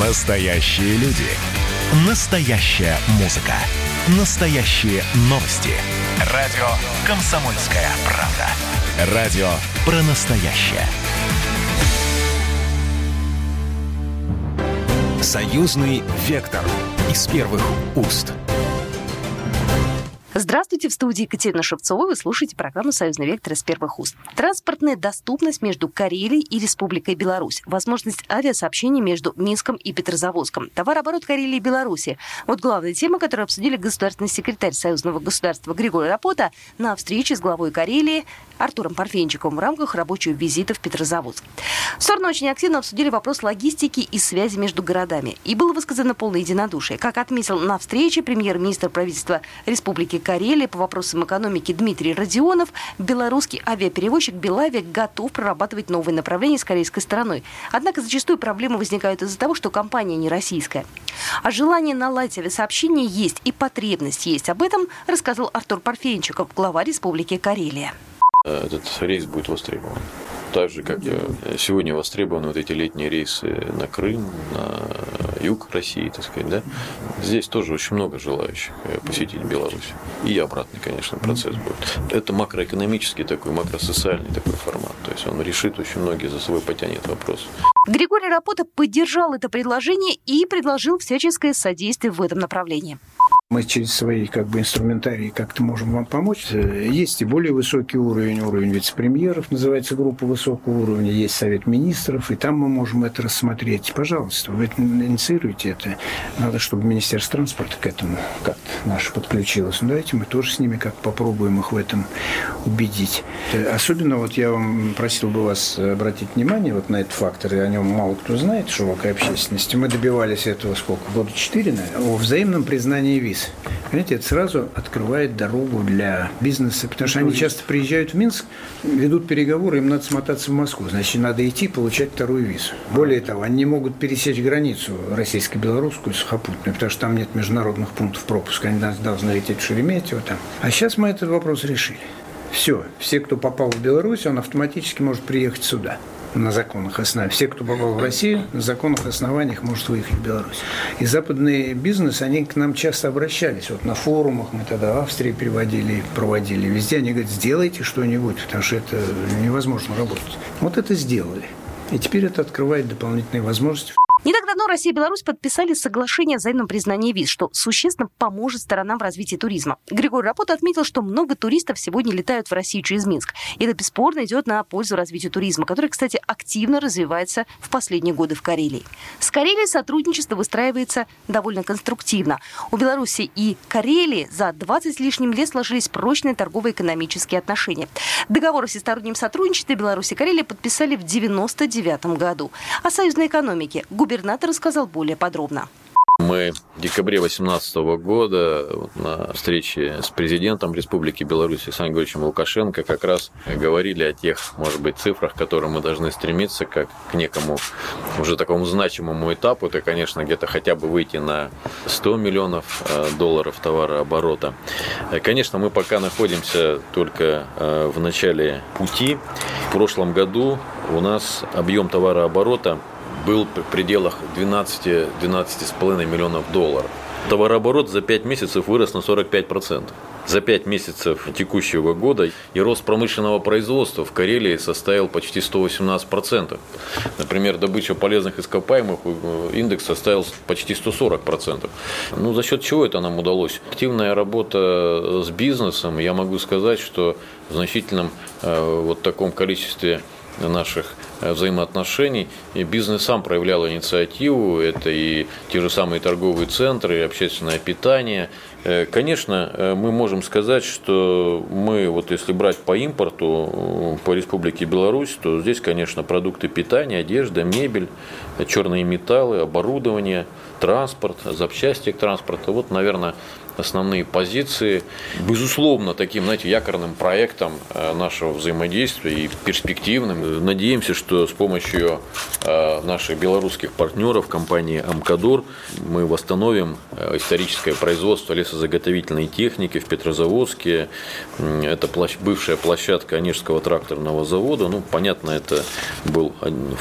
Настоящие люди. Настоящая музыка. Настоящие новости. Радио «Комсомольская правда». Радио про настоящее. Союзный вектор из первых уст. Здравствуйте, в студии Екатерина Шевцова. Вы слушаете программу «Союзный вектор» из первых уст. Транспортная доступность между Карелией и Республикой Беларусь. Возможность авиасообщения между Минском и Петрозаводском. Товарооборот Карелии и Беларуси. Вот главная тема, которую обсудили государственный секретарь Союзного государства Григорий Рапота на встрече с главой Карелии Артуром Парфенчиком в рамках рабочего визита в Петрозаводск. Стороны очень активно обсудили вопрос логистики и связи между городами. И было высказано полное единодушие. Как отметил на встрече премьер-министр правительства Республики Карелия по вопросам экономики Дмитрий Родионов, белорусский авиаперевозчик Белавия готов прорабатывать новые направления с корейской стороной. Однако зачастую проблемы возникают из-за того, что компания не российская. А желание наладить авиасообщение есть и потребность есть. Об этом рассказал Артур Парфенчиков, глава Республики Карелия. Этот рейс будет востребован так же, как сегодня востребованы вот эти летние рейсы на Крым, на юг России, так сказать, да. Здесь тоже очень много желающих э, посетить Беларусь. И обратный, конечно, процесс будет. Это макроэкономический такой, макросоциальный такой формат. То есть он решит очень многие за собой потянет вопрос. Григорий Рапота поддержал это предложение и предложил всяческое содействие в этом направлении. Мы через свои как бы инструментарии как-то можем вам помочь. Есть и более высокий уровень, уровень вице-премьеров, называется группа высокого уровня, есть совет министров, и там мы можем это рассмотреть. Пожалуйста, вы инициируете это. Надо, чтобы Министерство транспорта к этому как-то наше подключилось. Ну, давайте мы тоже с ними как попробуем их в этом убедить. Особенно вот я вам просил бы вас обратить внимание вот на этот фактор, и о нем мало кто знает, широкой общественности. Мы добивались этого сколько? Года четыре, наверное, о взаимном признании виз виз. Понимаете, это сразу открывает дорогу для бизнеса, потому что они часто приезжают в Минск, ведут переговоры, им надо смотаться в Москву, значит, надо идти получать вторую визу. Более того, они не могут пересечь границу российско-белорусскую, сухопутную, потому что там нет международных пунктов пропуска, они должны лететь в Шереметьево там. А сейчас мы этот вопрос решили. Все, все, кто попал в Беларусь, он автоматически может приехать сюда на законных основаниях. Все, кто попал в Россию, на законных основаниях может выехать в Беларусь. И западный бизнес, они к нам часто обращались. Вот на форумах мы тогда в Австрии переводили, проводили. Везде они говорят, сделайте что-нибудь, потому что это невозможно работать. Вот это сделали. И теперь это открывает дополнительные возможности. Не так давно Россия и Беларусь подписали соглашение о взаимном признании виз, что существенно поможет сторонам в развитии туризма. Григорий Рапота отметил, что много туристов сегодня летают в Россию через Минск. И это бесспорно идет на пользу развитию туризма, который, кстати, активно развивается в последние годы в Карелии. С Карелией сотрудничество выстраивается довольно конструктивно. У Беларуси и Карелии за 20 с лишним лет сложились прочные торгово-экономические отношения. Договор о всестороннем сотрудничестве Беларуси и Карелии подписали в 1999 году. О союзной экономике губернатор губернатор рассказал более подробно. Мы в декабре 2018 года на встрече с президентом Республики Беларусь Александром Григорьевичем Лукашенко как раз говорили о тех, может быть, цифрах, к которым мы должны стремиться, как к некому уже такому значимому этапу. Это, конечно, где-то хотя бы выйти на 100 миллионов э, долларов товарооборота. Э, конечно, мы пока находимся только э, в начале пути. В прошлом году у нас объем товарооборота был в пределах 12-12,5 миллионов долларов. Товарооборот за 5 месяцев вырос на 45%. За 5 месяцев текущего года и рост промышленного производства в Карелии составил почти 118%. Например, добыча полезных ископаемых э, индекс составил почти 140%. Ну, за счет чего это нам удалось? Активная работа с бизнесом, я могу сказать, что в значительном э, вот таком количестве наших э, взаимоотношений. И бизнес сам проявлял инициативу, это и те же самые торговые центры, и общественное питание. Э, конечно, э, мы можем сказать, что мы, вот если брать по импорту по Республике Беларусь, то здесь, конечно, продукты питания, одежда, мебель, черные металлы, оборудование, транспорт, запчасти к транспорту. Вот, наверное, основные позиции. Безусловно, таким, знаете, якорным проектом э, нашего взаимодействия и перспективным. Надеемся, что с помощью э, наших белорусских партнеров, компании «Амкадор», мы восстановим э, историческое производство лесозаготовительной техники в Петрозаводске. Это бывшая площадка Онежского тракторного завода. Ну, понятно, это был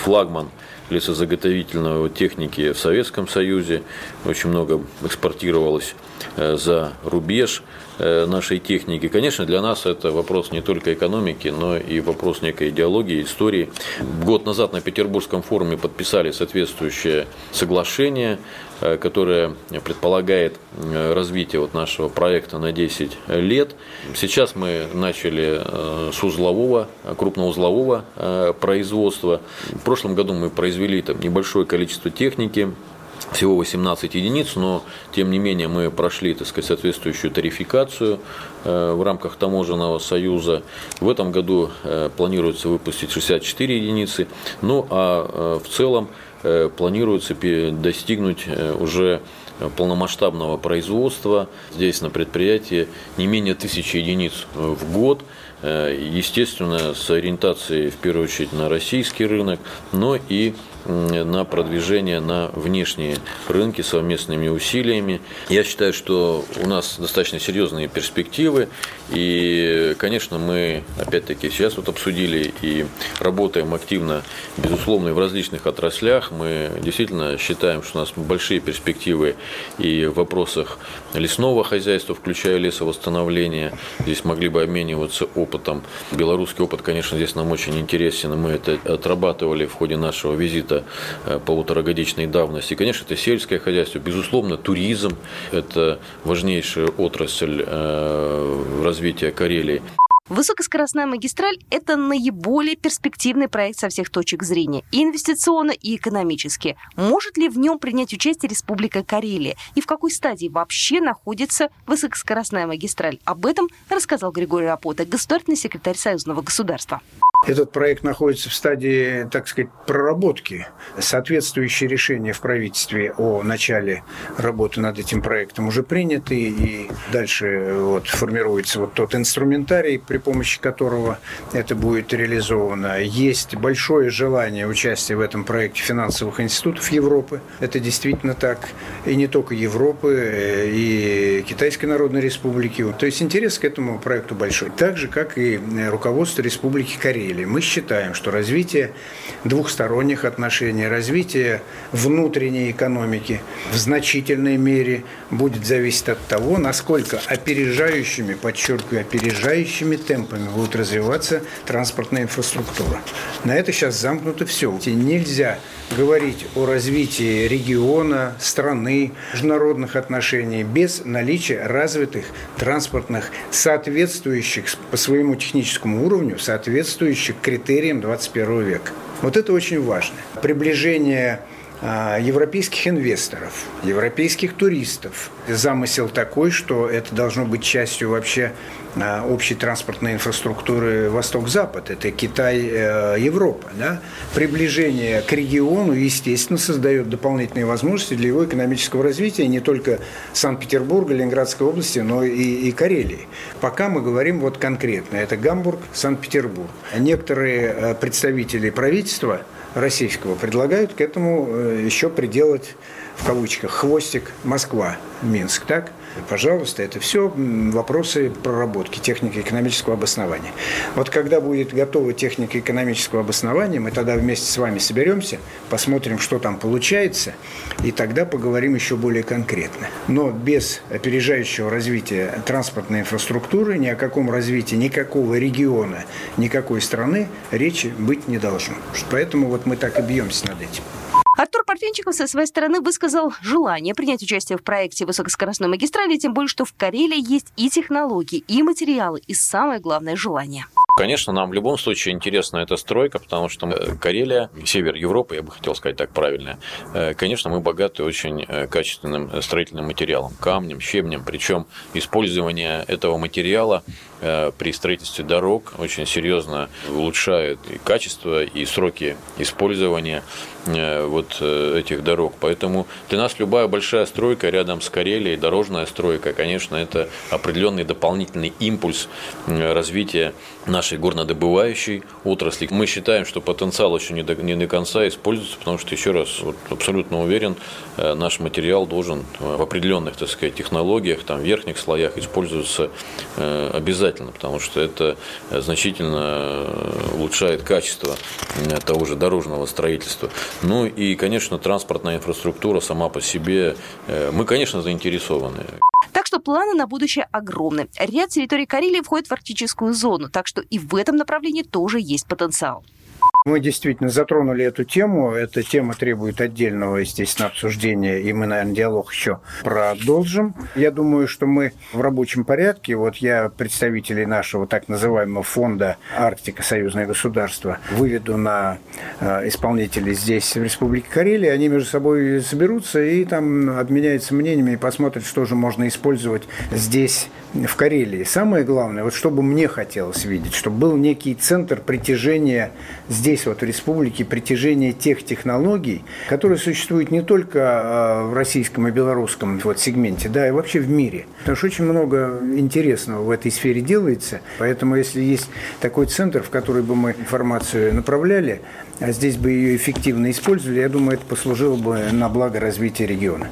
флагман лесозаготовительной техники в Советском Союзе. Очень много экспортировалось за рубеж нашей техники. Конечно, для нас это вопрос не только экономики, но и вопрос некой идеологии, истории. Год назад на Петербургском форуме подписали соответствующее соглашение Э, которая предполагает э, развитие вот нашего проекта на 10 лет. Сейчас мы начали э, с узлового, крупноузлового производства. В прошлом году мы произвели там небольшое количество техники, всего 18 единиц, но тем не менее мы прошли так сказать, соответствующую тарификацию в рамках таможенного союза. В этом году планируется выпустить 64 единицы. Ну а в целом Э, планируется достигнуть э, уже полномасштабного производства здесь на предприятии не менее тысячи единиц э, в год. Естественно, с ориентацией в первую очередь на российский рынок, но и на продвижение на внешние рынки совместными усилиями. Я считаю, что у нас достаточно серьезные перспективы. И, конечно, мы, опять-таки, сейчас вот обсудили и работаем активно, безусловно, и в различных отраслях. Мы действительно считаем, что у нас большие перспективы и в вопросах лесного хозяйства, включая лесовосстановление. Здесь могли бы обмениваться опытом. Белорусский опыт, конечно, здесь нам очень интересен. Мы это отрабатывали в ходе нашего визита это э, полуторагодичной давности. И, конечно, это сельское хозяйство, безусловно, туризм – это важнейшая отрасль э, развития Карелии. Высокоскоростная магистраль – это наиболее перспективный проект со всех точек зрения – и инвестиционно, и экономически. Может ли в нем принять участие Республика Карелия? И в какой стадии вообще находится высокоскоростная магистраль? Об этом рассказал Григорий Рапота, государственный секретарь Союзного государства. Этот проект находится в стадии, так сказать, проработки. Соответствующие решения в правительстве о начале работы над этим проектом уже приняты, и дальше вот формируется вот тот инструментарий, при помощи которого это будет реализовано. Есть большое желание участия в этом проекте финансовых институтов Европы. Это действительно так. И не только Европы, э, и Китайской Народной Республики. То есть интерес к этому проекту большой. Так же, как и руководство Республики Корея говорили, мы считаем, что развитие двухсторонних отношений, развитие внутренней экономики в значительной мере будет зависеть от того, насколько опережающими, подчеркиваю, опережающими темпами будет развиваться транспортная инфраструктура. На это сейчас замкнуто все. Нельзя говорить о развитии региона, страны, международных отношений без наличия развитых транспортных, соответствующих по своему техническому уровню, соответствующих критериям 21 века. Вот это очень важно. Приближение европейских инвесторов, европейских туристов. Замысел такой, что это должно быть частью вообще а, общей транспортной инфраструктуры Восток-Запад. Это Китай, э, Европа. Да? Приближение к региону, естественно, создает дополнительные возможности для его экономического развития не только Санкт-Петербурга, Ленинградской области, но и, и Карелии. Пока мы говорим вот конкретно. Это Гамбург, Санкт-Петербург. Некоторые э, представители правительства – российского предлагают к этому э, еще приделать в кавычках хвостик Москва, Минск, так? Пожалуйста, это все вопросы проработки техники экономического обоснования. Вот когда будет готова техника экономического обоснования, мы тогда вместе с вами соберемся, посмотрим, что там получается, и тогда поговорим еще более конкретно. Но без опережающего развития транспортной инфраструктуры ни о каком развитии никакого региона, никакой страны речи быть не должно. Поэтому вот мы так и бьемся над этим. Парфенчиков со своей стороны высказал желание принять участие в проекте высокоскоростной магистрали, тем более, что в Карелии есть и технологии, и материалы, и самое главное – желание. Конечно, нам в любом случае интересна эта стройка, потому что Карелия, север Европы, я бы хотел сказать так правильно, э, конечно, мы богаты очень э, качественным строительным материалом, камнем, щебнем, причем использование этого материала э, при строительстве дорог очень серьезно улучшает и качество, и сроки использования вот этих дорог. Поэтому для нас любая большая стройка рядом с Карелией, дорожная стройка, конечно, это определенный дополнительный импульс развития нашей горнодобывающей отрасли. Мы считаем, что потенциал еще не до, не до конца используется, потому что, еще раз, вот, абсолютно уверен, э, наш материал должен в определенных, так сказать, технологиях, там, верхних слоях использоваться э, обязательно обязательно, потому что это значительно улучшает качество того же дорожного строительства. Ну и, конечно, транспортная инфраструктура сама по себе. Мы, конечно, заинтересованы. Так что планы на будущее огромны. Ряд территорий Карелии входит в арктическую зону, так что и в этом направлении тоже есть потенциал. Мы действительно затронули эту тему. Эта тема требует отдельного, естественно, обсуждения, и мы, наверное, диалог еще продолжим. Я думаю, что мы в рабочем порядке, вот я представителей нашего так называемого фонда «Арктика. Союзное государство» выведу на э, исполнителей здесь, в Республике Карелия. Они между собой соберутся и там обменяются мнениями и посмотрят, что же можно использовать здесь, в Карелии. Самое главное, вот что бы мне хотелось видеть, чтобы был некий центр притяжения здесь, вот в республике, притяжения тех технологий, которые существуют не только а, в российском и белорусском вот сегменте, да, и вообще в мире. Потому что очень много интересного в этой сфере делается. Поэтому, если есть такой центр, в который бы мы информацию направляли, а здесь бы ее эффективно использовали, я думаю, это послужило бы на благо развития региона.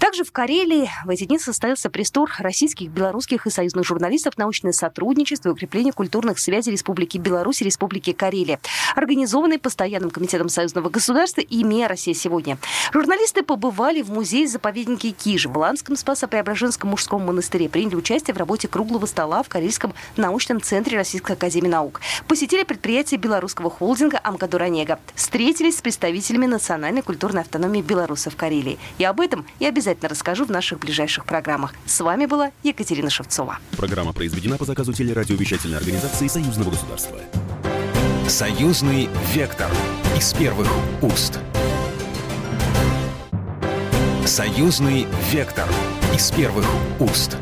Также в Карелии в эти дни состоялся пресс-тур российских, белорусских и союзных журналистов научное сотрудничество и укрепление культурных связей Республики Беларусь и Республики Карелия, организованный Постоянным комитетом союзного государства и МИА «Россия сегодня». Журналисты побывали в музее-заповеднике Киж в Ланском Спасо-Преображенском мужском монастыре, приняли участие в работе круглого стола в Карельском научном центре Российской академии наук, посетили предприятие белорусского холдинга «Амкадуранега», встретились с представителями национальной культурной автономии белорусов Карелии. И об этом и обязательно обязательно расскажу в наших ближайших программах. С вами была Екатерина Шевцова. Программа произведена по заказу телерадиовещательной организации Союзного государства. Союзный вектор из первых уст. Союзный вектор из первых уст.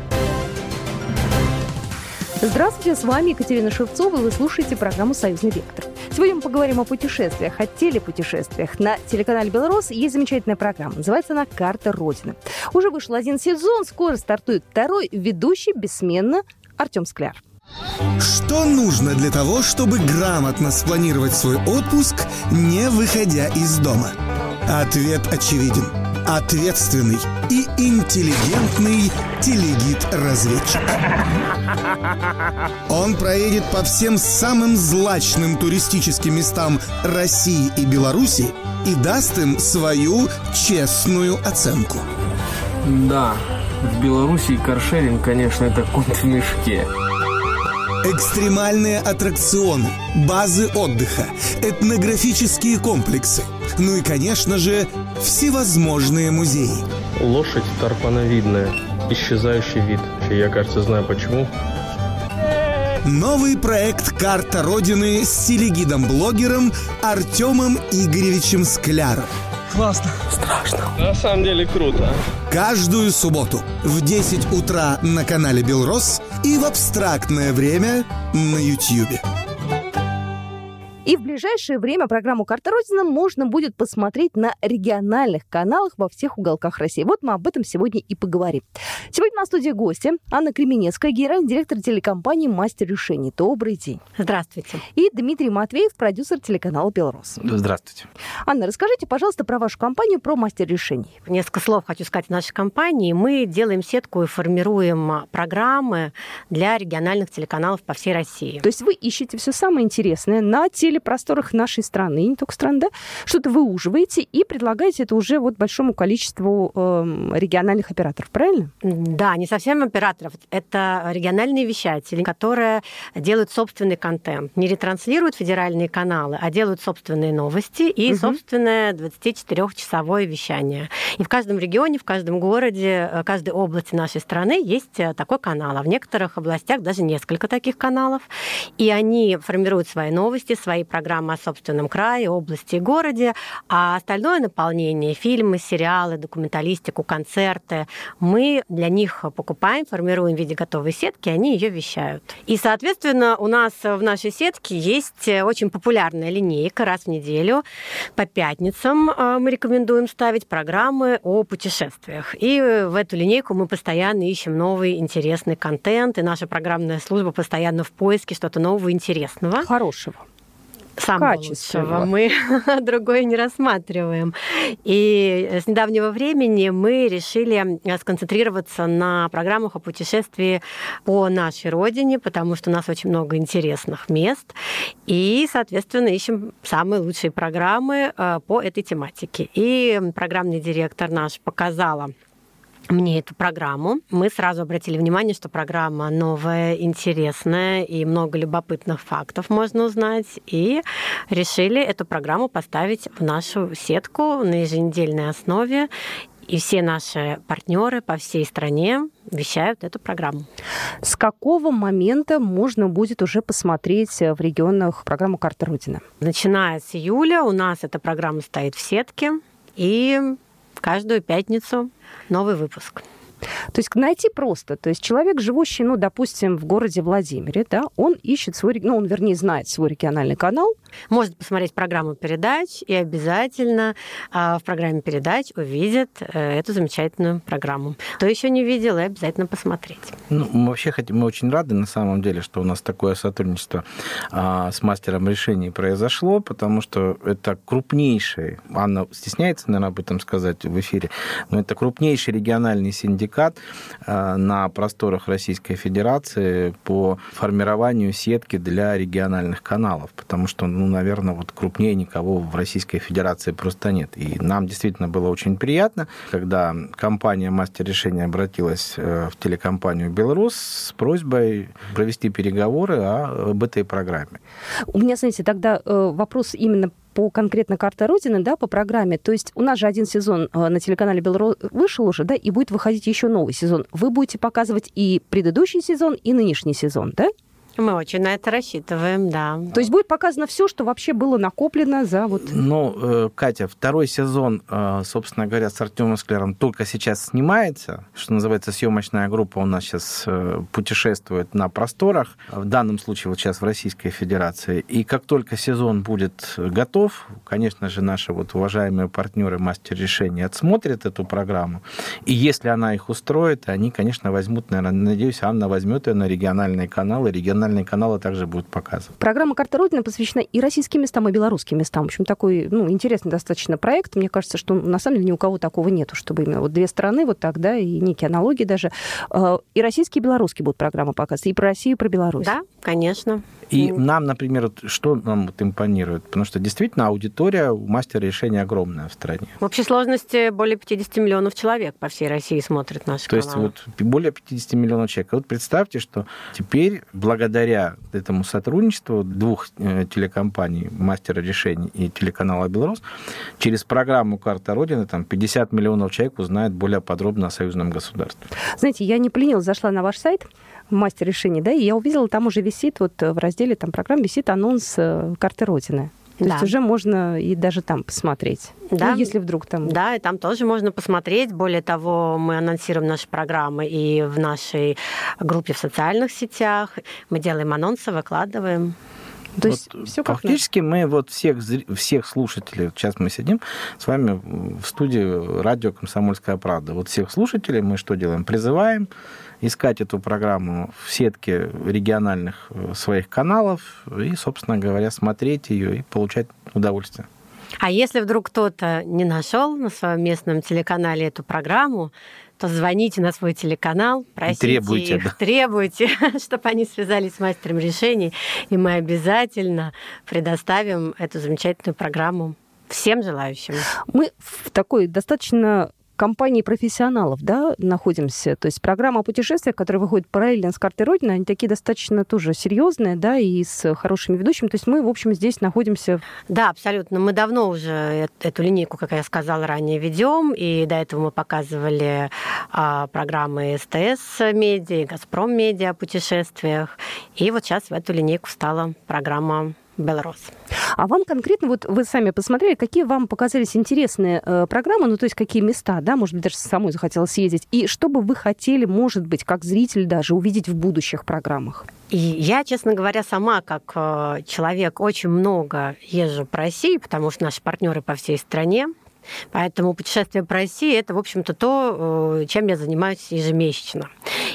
Здравствуйте, с вами Екатерина Шевцова, и вы слушаете программу «Союзный вектор». Сегодня мы поговорим о путешествиях, о телепутешествиях. На телеканале «Белрос» есть замечательная программа. Называется она «Карта Родины». Уже вышел один сезон, скоро стартует второй. Ведущий бессменно Артем Скляр. Что нужно для того, чтобы грамотно спланировать свой отпуск, не выходя из дома? Ответ очевиден – ответственный и интеллигентный телегид-разведчик. Он проедет по всем самым злачным туристическим местам России и Беларуси и даст им свою честную оценку. Да, в Беларуси каршеринг, конечно, это кот в мешке. Экстремальные аттракционы, базы отдыха, этнографические комплексы. Ну и, конечно же, всевозможные музеи. Лошадь тарпановидная, исчезающий вид. Я, кажется, знаю почему. Новый проект «Карта Родины» с телегидом-блогером Артемом Игоревичем Скляром. Классно. Страшно. На самом деле круто. Каждую субботу в 10 утра на канале Белрос и в абстрактное время на Ютьюбе. И в ближайшее время программу «Карта Родина» можно будет посмотреть на региональных каналах во всех уголках России. Вот мы об этом сегодня и поговорим. Сегодня на студии гости Анна Кременецкая, генеральный директор телекомпании «Мастер решений». Добрый день. Здравствуйте. И Дмитрий Матвеев, продюсер телеканала «Белрос». Здравствуйте. Анна, расскажите, пожалуйста, про вашу компанию, про «Мастер решений». Несколько слов хочу сказать о нашей компании. Мы делаем сетку и формируем программы для региональных телеканалов по всей России. То есть вы ищете все самое интересное на теле просторах нашей страны, не только страны, да, что-то выуживаете и предлагаете это уже вот большому количеству э, региональных операторов, правильно? Да, не совсем операторов. Это региональные вещатели, которые делают собственный контент. Не ретранслируют федеральные каналы, а делают собственные новости и угу. собственное 24-часовое вещание. И в каждом регионе, в каждом городе, э, каждой области нашей страны есть э, такой канал. А в некоторых областях даже несколько таких каналов. И они формируют свои новости, свои программы о собственном крае, области и городе, а остальное наполнение, фильмы, сериалы, документалистику, концерты, мы для них покупаем, формируем в виде готовой сетки, они ее вещают. И, соответственно, у нас в нашей сетке есть очень популярная линейка раз в неделю. По пятницам э, мы рекомендуем ставить программы о путешествиях. И в эту линейку мы постоянно ищем новый интересный контент, и наша программная служба постоянно в поиске что-то нового интересного. Хорошего самого качественного. Мы другое не рассматриваем. И с недавнего времени мы решили сконцентрироваться на программах о путешествии по нашей родине, потому что у нас очень много интересных мест. И, соответственно, ищем самые лучшие программы э, по этой тематике. И программный директор наш показала мне эту программу. Мы сразу обратили внимание, что программа новая, интересная, и много любопытных фактов можно узнать. И решили эту программу поставить в нашу сетку на еженедельной основе. И все наши партнеры по всей стране вещают эту программу. С какого момента можно будет уже посмотреть в регионах программу «Карта Родины»? Начиная с июля у нас эта программа стоит в сетке. И каждую пятницу новый выпуск. То есть найти просто. То есть человек, живущий, ну, допустим, в городе Владимире, да, он ищет свой, ну, он, вернее, знает свой региональный канал. Может посмотреть программу передач и обязательно а, в программе передач увидит а, эту замечательную программу. Кто еще не видел, и обязательно посмотреть. Ну, мы вообще хотим, мы очень рады на самом деле, что у нас такое сотрудничество а, с мастером решений произошло, потому что это крупнейший, Анна стесняется, наверное, об этом сказать в эфире, но это крупнейший региональный синдикат э, на просторах Российской Федерации по формированию сетки для региональных каналов, потому что, ну, наверное, вот крупнее никого в Российской Федерации просто нет. И нам действительно было очень приятно, когда компания «Мастер решения» обратилась э, в телекомпанию «Белрос» с просьбой провести переговоры об этой программе. У меня, знаете, тогда э, вопрос именно по конкретно карте Родины, да, по программе. То есть у нас же один сезон э, на телеканале Белро вышел уже, да, и будет выходить еще новый сезон. Вы будете показывать и предыдущий сезон, и нынешний сезон, да? Мы очень на это рассчитываем, да. То есть будет показано все, что вообще было накоплено за вот... Ну, э, Катя, второй сезон, э, собственно говоря, с Артемом Склером только сейчас снимается. Что называется, съемочная группа у нас сейчас э, путешествует на просторах. В данном случае вот сейчас в Российской Федерации. И как только сезон будет готов, конечно же, наши вот уважаемые партнеры мастер решений отсмотрят эту программу. И если она их устроит, они, конечно, возьмут, наверное, надеюсь, Анна возьмет ее на региональные каналы, региональные региональные каналы также будут показывать. Программа «Карта Родины» посвящена и российским местам, и белорусским местам. В общем, такой ну, интересный достаточно проект. Мне кажется, что на самом деле ни у кого такого нету, чтобы именно вот две страны вот так, да, и некие аналогии даже. А, и российские, и белорусские будут программы показывать, и про Россию, и про Беларусь. Да, конечно. И нам, например, что нам вот импонирует? Потому что действительно аудитория у мастера решения огромная в стране. В общей сложности более 50 миллионов человек по всей России смотрят наши То каналы. есть вот более 50 миллионов человек. Вот представьте, что теперь благодаря этому сотрудничеству двух э, телекомпаний мастера решений и телеканала «Белрос» через программу «Карта Родины» там 50 миллионов человек узнают более подробно о союзном государстве. Знаете, я не поленилась, зашла на ваш сайт, мастер решений, да, и я увидела, там уже висит, вот в разделе там программ висит анонс э, карты Родины. То да. есть уже можно и даже там посмотреть. Ну, да. Ну, если вдруг там... Да, и там тоже можно посмотреть. Более того, мы анонсируем наши программы и в нашей группе в социальных сетях. Мы делаем анонсы, выкладываем. То есть вот все как Фактически мы вот всех, всех слушателей, сейчас мы сидим с вами в студии радио «Комсомольская правда». Вот всех слушателей мы что делаем? Призываем искать эту программу в сетке региональных э, своих каналов и, собственно говоря, смотреть ее и получать удовольствие. А если вдруг кто-то не нашел на своем местном телеканале эту программу, то звоните на свой телеканал, просите требуйте, их, да. требуйте, чтобы они связались с мастером решений, и мы обязательно предоставим эту замечательную программу всем желающим. Мы в такой достаточно компании профессионалов, да, находимся. То есть программа о путешествиях, которая выходит параллельно с картой Родины, они такие достаточно тоже серьезные, да, и с хорошими ведущими. То есть мы, в общем, здесь находимся... Да, абсолютно. Мы давно уже эту линейку, как я сказала ранее, ведем, и до этого мы показывали а, программы СТС Медиа, Газпром Медиа о путешествиях. И вот сейчас в эту линейку стала программа Беларусь. А вам конкретно, вот вы сами посмотрели, какие вам показались интересные э, программы, ну, то есть какие места, да, может быть, даже самой захотелось съездить, и что бы вы хотели, может быть, как зритель даже увидеть в будущих программах? И я, честно говоря, сама как э, человек очень много езжу по России, потому что наши партнеры по всей стране, Поэтому путешествие по России – это, в общем-то, то, э, чем я занимаюсь ежемесячно.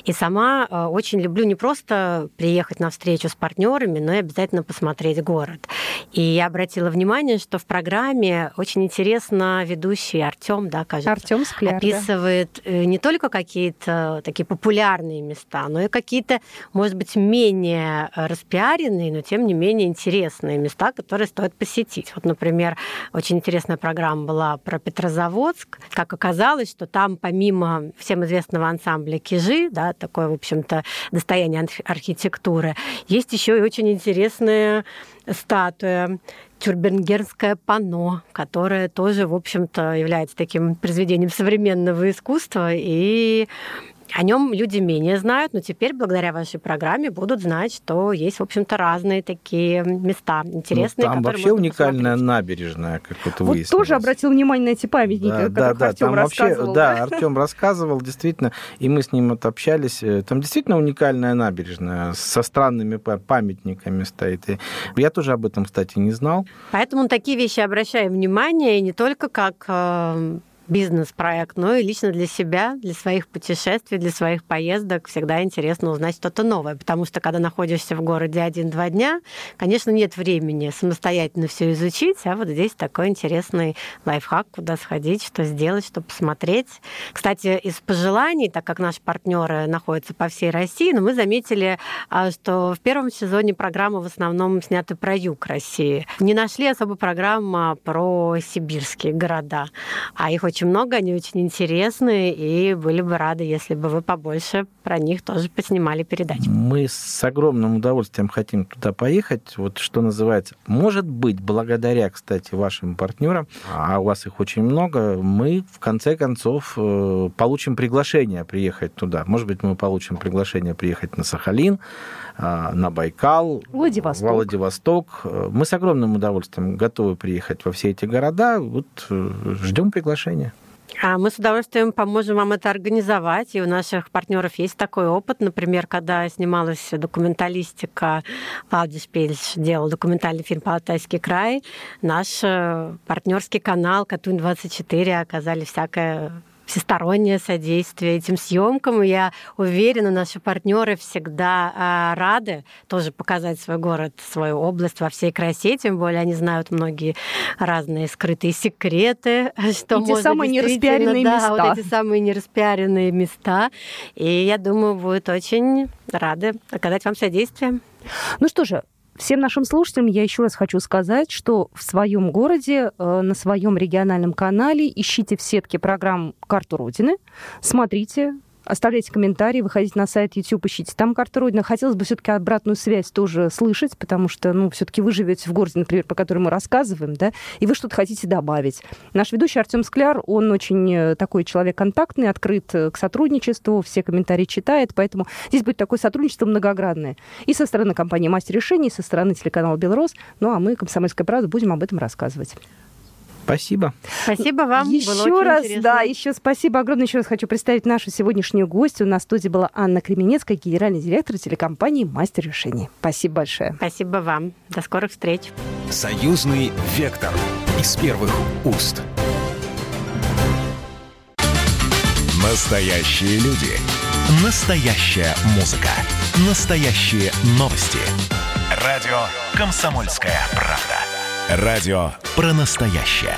И сама э, очень люблю не просто приехать на встречу с партнерами, но и обязательно посмотреть город. И я обратила внимание, что в программе очень интересно ведущий Артем, да, кажется, Артем Скляр, описывает да. Э, не только какие-то такие популярные места, но и какие-то, может быть, менее распиаренные, но тем не менее интересные места, которые стоит посетить. Вот, например, очень интересная программа была про Петрозаводск. Как оказалось, что там помимо всем известного ансамбля Кижи, да, такое, в общем-то, достояние архитектуры, есть еще и очень интересная статуя Тюрбенгерское панно, которое тоже, в общем-то, является таким произведением современного искусства и о нем люди менее знают, но теперь благодаря вашей программе будут знать, что есть, в общем-то, разные такие места интересные. Ну, там вообще уникальная посмотреть. набережная, как вот, вот выяснилось. тоже обратил внимание на эти памятники, да, да, да, Артем рассказывал. Вообще, да, Артем рассказывал, действительно, и мы с ним вот общались. Э, там действительно уникальная набережная со странными памятниками стоит. И я тоже об этом, кстати, не знал. Поэтому на такие вещи обращаем внимание, и не только как э, бизнес-проект, но и лично для себя, для своих путешествий, для своих поездок всегда интересно узнать что-то новое, потому что когда находишься в городе один-два дня, конечно, нет времени самостоятельно все изучить, а вот здесь такой интересный лайфхак, куда сходить, что сделать, что посмотреть. Кстати, из пожеланий, так как наши партнеры находятся по всей России, но мы заметили, а, что в первом сезоне программы в основном сняты про юг России. Не нашли особо программа про сибирские города, а их очень очень много, они очень интересные, и были бы рады, если бы вы побольше про них тоже поснимали передачи. Мы с огромным удовольствием хотим туда поехать. Вот что называется, может быть, благодаря, кстати, вашим партнерам, а у вас их очень много, мы в конце концов э, получим приглашение приехать туда. Может быть, мы получим приглашение приехать на Сахалин, на Байкал, Владивосток. Владивосток. Мы с огромным удовольствием готовы приехать во все эти города. Вот э, ждем приглашения. А мы с удовольствием поможем вам это организовать. И у наших партнеров есть такой опыт. Например, когда снималась документалистика, Валдис Пельш делал документальный фильм по Алтайский край, наш э, партнерский канал Катунь-24 оказали всякое всестороннее содействие этим съемкам. И я уверена, наши партнеры всегда а, рады тоже показать свой город, свою область во всей красе, тем более они знают многие разные скрытые секреты, что эти самые нераспиаренные да, места. вот эти самые нераспиаренные места. И я думаю, будут очень рады оказать вам содействие. Ну что же, Всем нашим слушателям я еще раз хочу сказать, что в своем городе, э, на своем региональном канале ищите в сетке программ «Карту Родины», смотрите, Оставляйте комментарии, выходите на сайт YouTube, ищите там карта Родины. Хотелось бы все-таки обратную связь тоже слышать, потому что, ну, все-таки вы живете в городе, например, по которому мы рассказываем, да, и вы что-то хотите добавить. Наш ведущий Артем Скляр, он очень э, такой человек контактный, открыт э, к сотрудничеству, все комментарии читает, поэтому здесь будет такое сотрудничество многогранное. И со стороны компании «Мастер решений», и со стороны телеканала «Белрос», ну, а мы, «Комсомольская правда», будем об этом рассказывать. Спасибо. Спасибо вам. Еще раз, интересно. да, еще спасибо огромное. Еще раз хочу представить нашу сегодняшнюю гостью. На студии была Анна Кременецкая, генеральный директор телекомпании «Мастер решений». Спасибо большое. Спасибо вам. До скорых встреч. Союзный вектор из первых уст. Настоящие люди. Настоящая музыка. Настоящие новости. Радио «Комсомольская правда». Радио про настоящее.